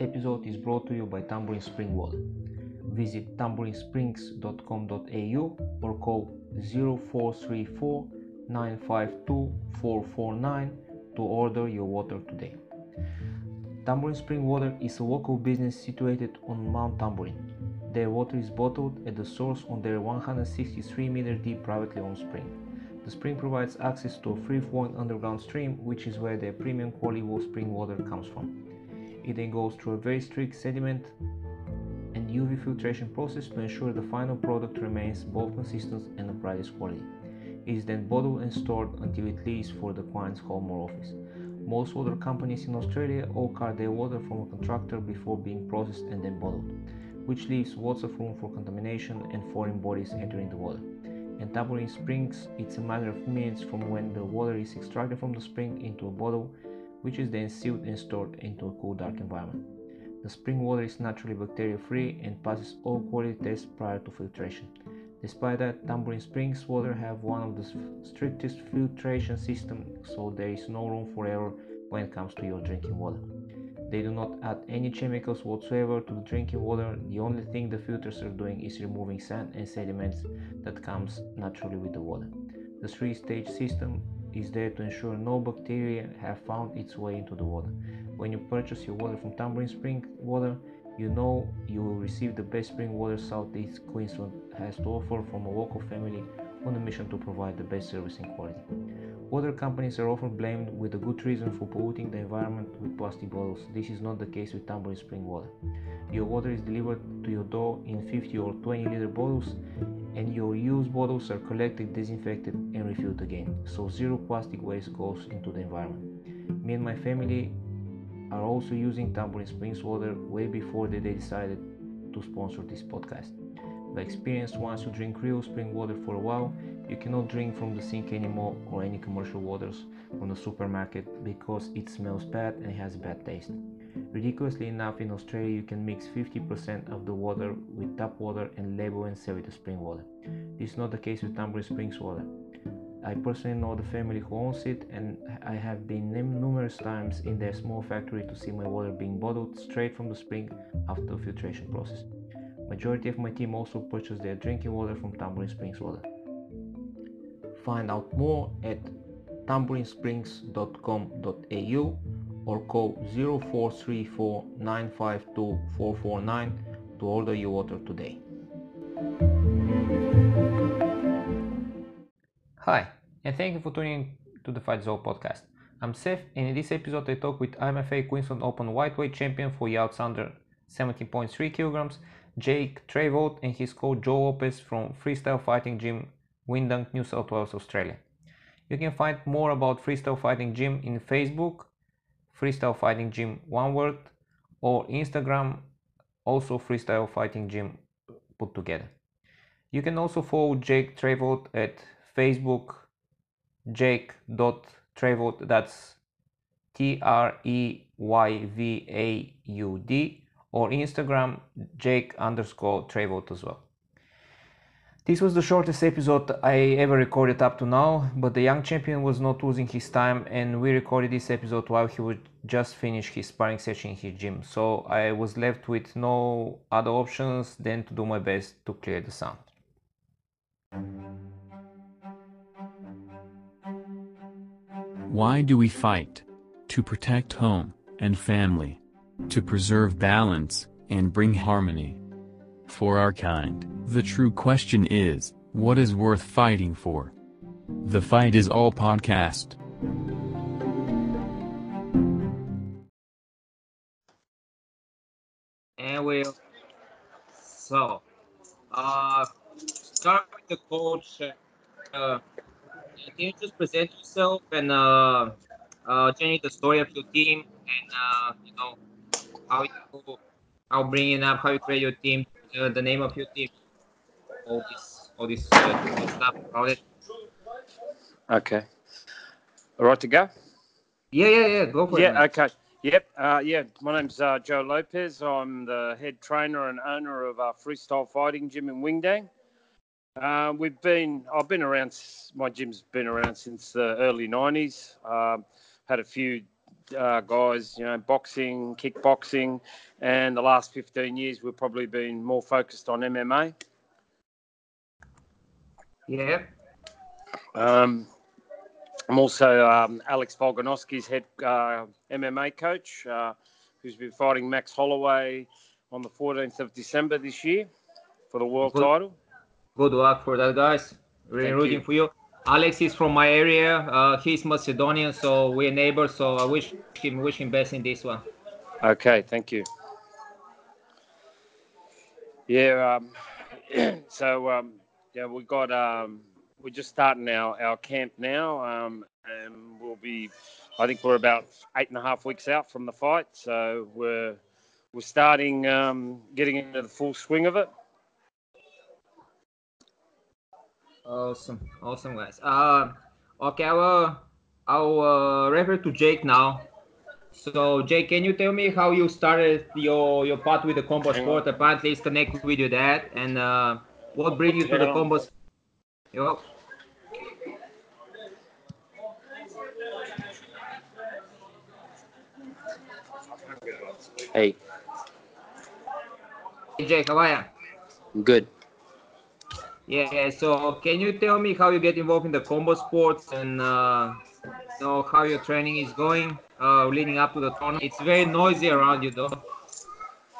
episode is brought to you by Tamborine Spring Water. Visit tamborinesprings.com.au or call 0434 952 449 to order your water today. Tamborine Spring Water is a local business situated on Mount Tamborine. Their water is bottled at the source on their 163 meter deep privately owned spring. The spring provides access to a free flowing underground stream, which is where their premium quality spring water comes from. It then goes through a very strict sediment and UV filtration process to ensure the final product remains both consistent and of brightest quality. It is then bottled and stored until it leaves for the client's home or office. Most water companies in Australia all cart their water from a contractor before being processed and then bottled, which leaves lots of room for contamination and foreign bodies entering the water. In Tamborine Springs, it's a matter of minutes from when the water is extracted from the spring into a bottle, which is then sealed and stored into a cool, dark environment. The spring water is naturally bacteria free and passes all quality tests prior to filtration. Despite that, Tamborine Springs water have one of the strictest filtration systems, so there is no room for error when it comes to your drinking water. They do not add any chemicals whatsoever to the drinking water. The only thing the filters are doing is removing sand and sediments that comes naturally with the water. The three-stage system is there to ensure no bacteria have found its way into the water. When you purchase your water from Tamborine Spring Water, you know you will receive the best spring water Southeast Queensland has to offer from a local family on a mission to provide the best service and quality. Water companies are often blamed with a good reason for polluting the environment with plastic bottles. This is not the case with Tamborine Spring Water. Your water is delivered to your door in 50 or 20 liter bottles and your used bottles are collected, disinfected and refilled again. So zero plastic waste goes into the environment. Me and my family are also using Tamborine Springs water way before they decided to sponsor this podcast. By experience, once you drink real spring water for a while, you cannot drink from the sink anymore or any commercial waters from the supermarket because it smells bad and has bad taste. Ridiculously enough, in Australia, you can mix 50% of the water with tap water and label and sell it as spring water. This is not the case with Tamborine Springs water. I personally know the family who owns it, and I have been numerous times in their small factory to see my water being bottled straight from the spring after filtration process. Majority of my team also purchase their drinking water from Tamborine Springs Water. Find out more at tamborinesprings.com.au or call 0434 952 449 to order your water today. Hi, and thank you for tuning to the Fight Zone podcast. I'm Seth, and in this episode, I talk with IMMAFA Queensland Open lightweight champion for Youths under 17.3 kilograms, Jake Treyvaud, and his coach Joe Lopez from Freestyle Fighting Gym, Windang, New South Wales, Australia. You can find more about Freestyle Fighting Gym in Facebook, Freestyle Fighting Gym one word, or Instagram, also Freestyle Fighting Gym put together. You can also follow Jake Treyvaud at Facebook jake.treyvaud, that's T R E Y V A U D, or Instagram jake underscore Treyvaud as well. This was the shortest episode I ever recorded up to now, but the young champion was not losing his time and we recorded this episode while he would just finish his sparring session in his gym, so I was left with no other options than to do my best to clear the sound. Why do we fight? To protect home and family. To preserve balance and bring harmony. For our kind, the true question is what is worth fighting for? The Fight is All podcast. And we'll so uh start with the coach uh can you just present yourself and uh, uh, the story of your team and uh, you know how you how bringing up how you create your team, uh, the name of your team, all this all this uh, stuff about it. Okay. All right to go? Yeah, yeah, yeah. Go for yeah, it. man. okay. Yep. Uh, yeah, my name's uh, Joe Lopez. I'm the head trainer and owner of our Freestyle Fighting Gym in Windang. Uh, we've been, I've been around, my gym's been around since the early 90s. Um, had a few uh, guys, you know, boxing, kickboxing, and the last 15 years we've probably been more focused on MMA. Yeah. Um, I'm also um, Alex Volkanovski's head uh, MMA coach, uh, who's been fighting Max Holloway on the 14th of December this year for the world Good. title. Good luck for that, guys. Really Thank rooting you. for you. Alex is from my area. Uh, he's Macedonian, so we're neighbors. So I wish him wish him best in this one. Okay, thank you. Yeah, um, so um, yeah, we got um, we're just starting our, our camp now, um, and we'll be. I think we're about eight and a half weeks out from the fight, so we're we're starting um, getting into the full swing of it. Awesome, awesome, guys. Uh, okay, I will I'll uh, refer to Jake now. So, Jake, can you tell me how you started your your path with the combo Hang sport? Apparently, it's connected with your dad, and uh, what brings you to the on. combo? s- Yo, Hey, Hey, Jake, how are you? good. Yeah, so can you tell me how you get involved in the combo sports and uh, know how your training is going uh, leading up to the tournament? It's very noisy around you, though.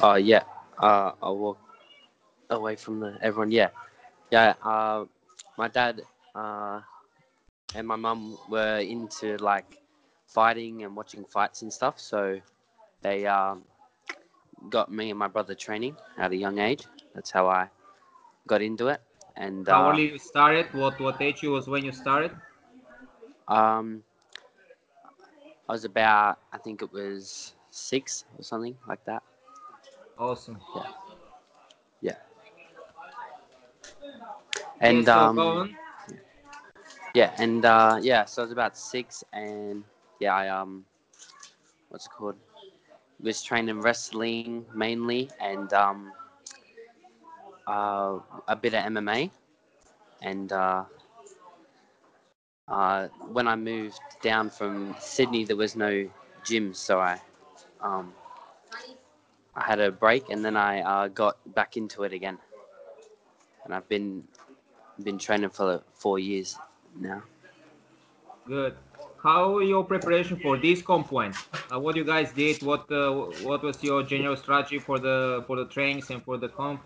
Uh, yeah. Uh, I'll walk away from the everyone. Yeah, yeah. Uh, my dad uh, and my mum were into like fighting and watching fights and stuff, so they um, got me and my brother training at a young age. That's how I got into it. And How uh, early you started? What what age you was when you started? um, I was about, I think it was six or something like that. Awesome. Yeah. And yeah, so um. Yeah, and uh, yeah, so I was about six, and yeah, I um, what's it called? Was trained in wrestling mainly, and um, uh, a bit of MMA, and uh, uh, when I moved down from Sydney, there was no gym, so I um, I had a break, and then I uh, got back into it again, and I've been been training for four years now. Good. How your preparation for this comp went? Uh, what you guys did? What uh, what was your general strategy for the for the trainings and for the comp?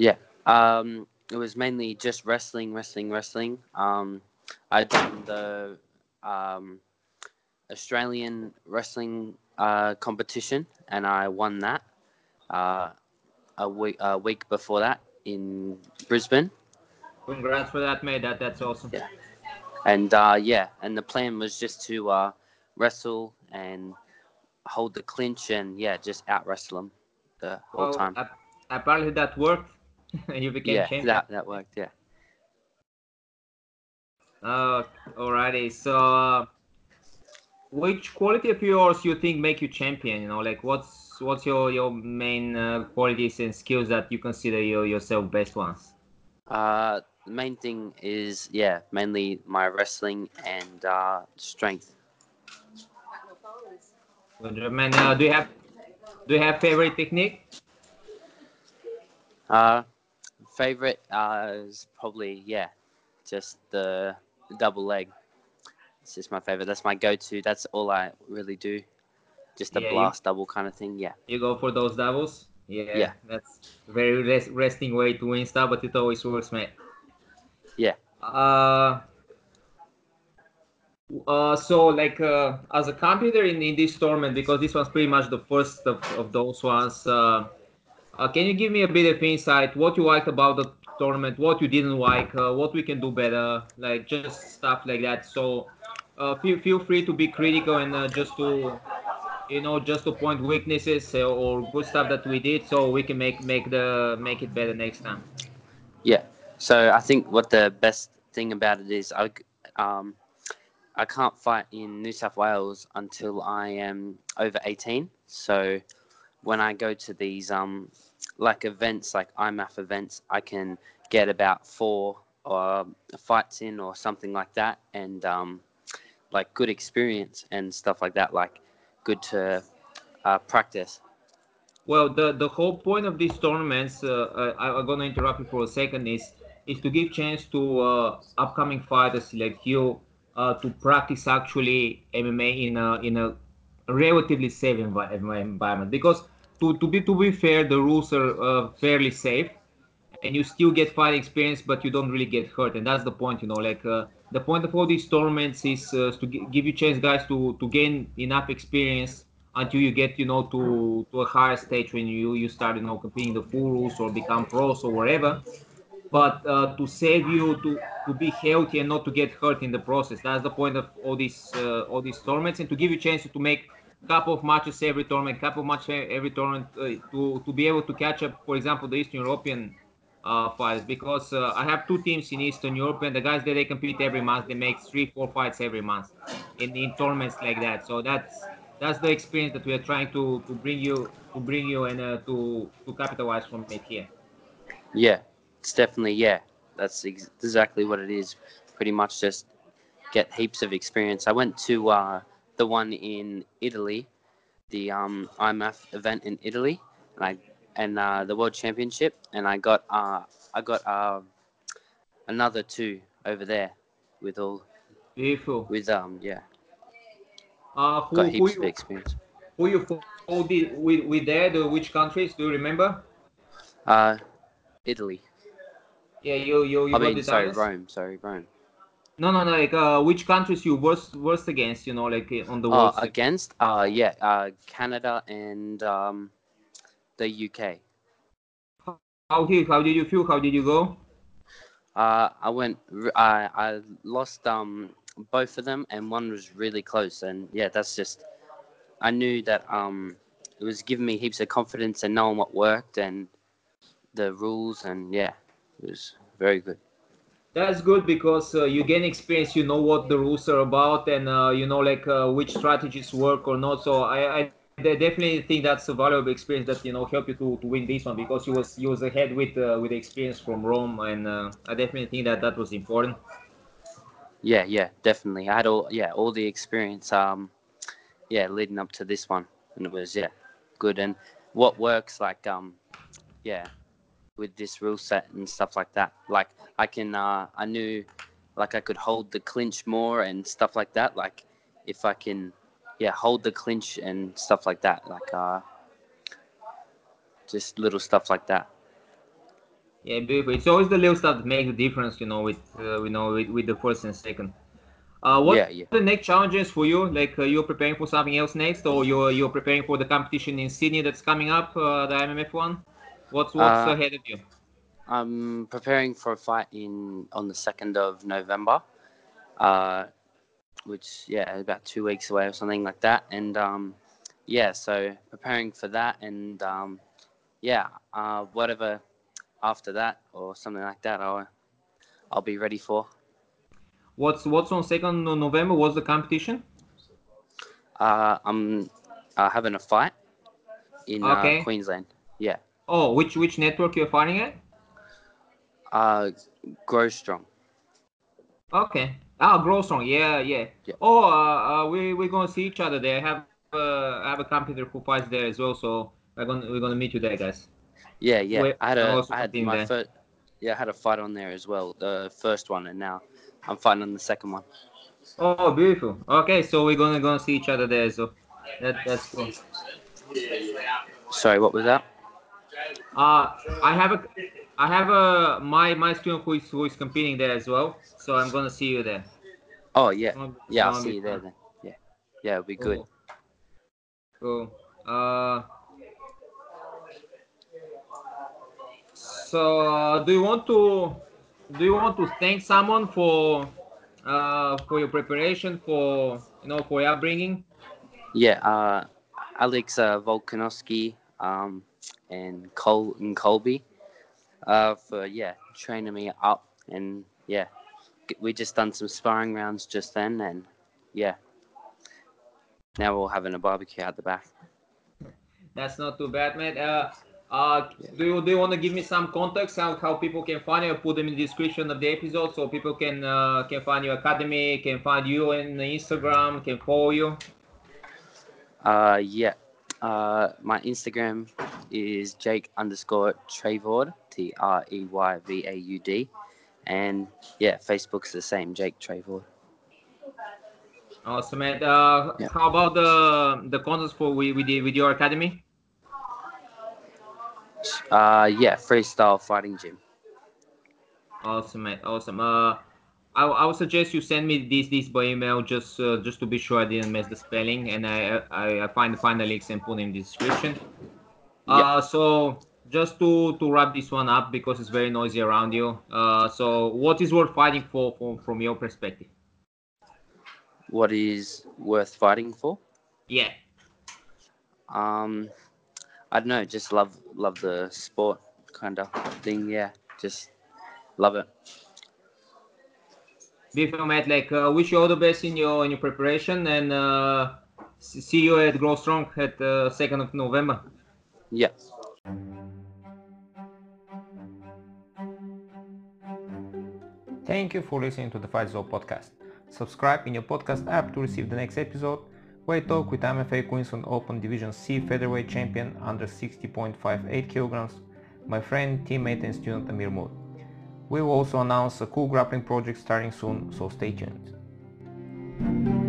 Yeah. Um, it was mainly just wrestling, wrestling, wrestling. Um, I done the um, Australian wrestling uh, competition, and I won that. Uh, a week a week before that in Brisbane, Congrats for that, mate. That that's awesome. Yeah. and uh, yeah, and the plan was just to uh, wrestle and hold the clinch, and yeah, just out wrestle them the whole Well, time. apparently that worked, you became Yeah, champion. that that worked. Yeah. Uh, alrighty. So, uh, which quality of yours you think make you champion? You know, like what's what's your your main uh, qualities and skills that you consider your yourself best ones? Uh, the main thing is yeah, mainly my wrestling and uh, strength. Man. Uh, do you have do you have favorite technique? Uh, favorite uh, is probably yeah, just the double leg. It's just my favorite. That's my go-to. That's all I really do. Just a Yeah, you- blast double kind of thing. Yeah. You go for those doubles. Yeah, Yeah. that's very res- resting way to win stuff, but it always works, mate. Yeah. Uh, uh, so like uh, as a competitor in, in this tournament, because this was pretty much the first of, of those ones. Uh, uh, can you give me a bit of insight? What you liked about the tournament? What you didn't like? Uh, what we can do better? Like just stuff like that. So uh, feel feel free to be critical and uh, just to you know just to point weaknesses uh, or good stuff that we did, so we can make make the make it better next time. Yeah. So I think what the best thing about it is I um I can't fight in New South Wales until I am over 18. So when I go to these um like events like IMAF events, I can get about four uh, fights in or something like that, and um like good experience and stuff like that. Like good to uh, practice. Well, the, the whole point of these tournaments, uh, I, I'm gonna interrupt you for a second, is is to give chance to uh, upcoming fighters like you uh, to practice actually MMA in a in a relatively safe envi- environment. Because to, to be to be fair, the rules are uh, fairly safe, and you still get fight experience, but you don't really get hurt, and that's the point. You know, like uh, the point of all these tournaments is uh, to g- give you chance, guys, to to gain enough experience until you get you know to to a higher stage when you you start you know competing the full rules or become pros or whatever but uh, to save you to to be healthy and not to get hurt in the process that's the point of all these uh, all these tournaments and to give you chance to make couple of matches every tournament couple of matches every tournament uh, to to be able to catch up for example the eastern european uh, fights because uh, I have two teams in Eastern Europe and the guys that they compete every month they make three four fights every month in, in tournaments like that so that's that's the experience that we are trying to, to bring you to bring you and uh, to to capitalize from it here. Yeah, it's definitely yeah. That's ex- exactly what it is. Pretty much just get heaps of experience. I went to uh, the one in Italy, the um, IMF event in Italy, and I and uh, the World Championship, and I got uh, I got uh, another two over there with all Beautiful. with um yeah Uh, who, got who heaps of you experience. who you fought with, with, there? Which countries do you remember? Uh, Italy. Yeah, you you you I mean, sorry. Rome. Sorry, Rome. No, no, no. Like uh, which countries you worst worst against? You know, like uh, on the world. stage? against uh yeah uh Canada and um the UK. How did how did you feel? How did you go? Uh, I went. I I lost um both of them, and one was really close. And yeah, that's just. I knew that um it was giving me heaps of confidence and knowing what worked and the rules, and yeah, it was very good. That's good because uh, you gain experience. You know what the rules are about, and uh, you know like uh, which strategies work or not. So I, I definitely think that's a valuable experience that you know help you to, to win this one because you was you was ahead with uh, with experience from Rome, and uh, I definitely think that that was important. Yeah, yeah, definitely. I had all yeah all the experience um yeah leading up to this one, and it was yeah good. And what works like um yeah with this rule set and stuff like that. Like I can uh I knew like I could hold the clinch more and stuff like that. Like if I can yeah hold the clinch and stuff like that. Like uh just little stuff like that. Yeah, beautiful. It's always the little stuff that makes the difference, you know, with uh, you know with, with the first and second. Uh, what Yeah, yeah. are the next challenges for you? Like uh, you're preparing for something else next, or you're you're preparing for the competition in Sydney that's coming up, uh, the MMF one. What's what's Uh, ahead of you? I'm preparing for a fight in on the second of November, uh, which yeah, about two weeks away or something like that. And um, yeah, so preparing for that, and um, yeah, uh, whatever after that or something like that, I'll I'll be ready for. What's what's on second of November? What's the competition? Uh, I'm uh, having a fight in Okay. uh, Queensland. Yeah, Oh, which which network you're fighting it? uh, Grow Strong. Okay. Ah, Grow Strong. Yeah, yeah. Yeah. Oh, uh, uh, we we're gonna see each other there. I have uh, I have a competitor who fights there as well, so we're gonna we're gonna meet you there, guys. Yeah, yeah. Wait, I had a had my first yeah I had a fight on there as well, the first one, and now I'm fighting on the second one. Oh, beautiful. Okay, so we're gonna gonna see each other there. So that that's cool. Sorry, what was that? Uh, I have a I have a my my student who is who is competing there as well. So I'm gonna see you there. Oh yeah, Gonna- yeah. I'll see you there then. Yeah, yeah. It'll be good. Cool. Cool. Uh. So, uh, do you want to do you want to thank someone for uh for your preparation for you know for your upbringing? Yeah, uh, Alex uh, Volkanovski um, and Cole and Colby uh, for yeah training me up and yeah we just done some sparring rounds just then and yeah now we're all having a barbecue out the back. That's not too bad, man. Uh, Uh, Yeah. do you do you want to give me some context how, how people can find you? I'll put them in the description of the episode so people can uh, can find your academy, can find you on Instagram, can follow you. Uh, yeah. Uh, my Instagram is Jake underscore Treyvaud, T R E Y V A U D. And yeah, Facebook's the same, Jake Treyvaud. Awesome, man. Uh, Yeah. How about the the contest for with with, the, with your academy? Uh, yeah, freestyle fighting gym. Awesome, man. Awesome. Uh, I, I would suggest you send me this this by email just uh, just to be sure I didn't mess the spelling, and I I, I find the links and put in the description. Uh, so just to to wrap this one up because it's very noisy around you. Uh, so what is worth fighting for, for from your perspective? What is worth fighting for? Yeah. Um, I don't know, just love love the sport kind of thing. Yeah, just love it. Beautiful, Matt. Like, uh, wish you all the best in your in your preparation, and uh, see you at Grow Strong at uh, second of November. Yes. Thank you for listening to the Fight Zone podcast. Subscribe in your podcast app to receive the next episode, where I talk with MFA Queensland Open Division C featherweight champion under 60.58 kilograms, my friend, teammate, and student Amir Mood. We will also announce a cool grappling project starting soon, so stay tuned.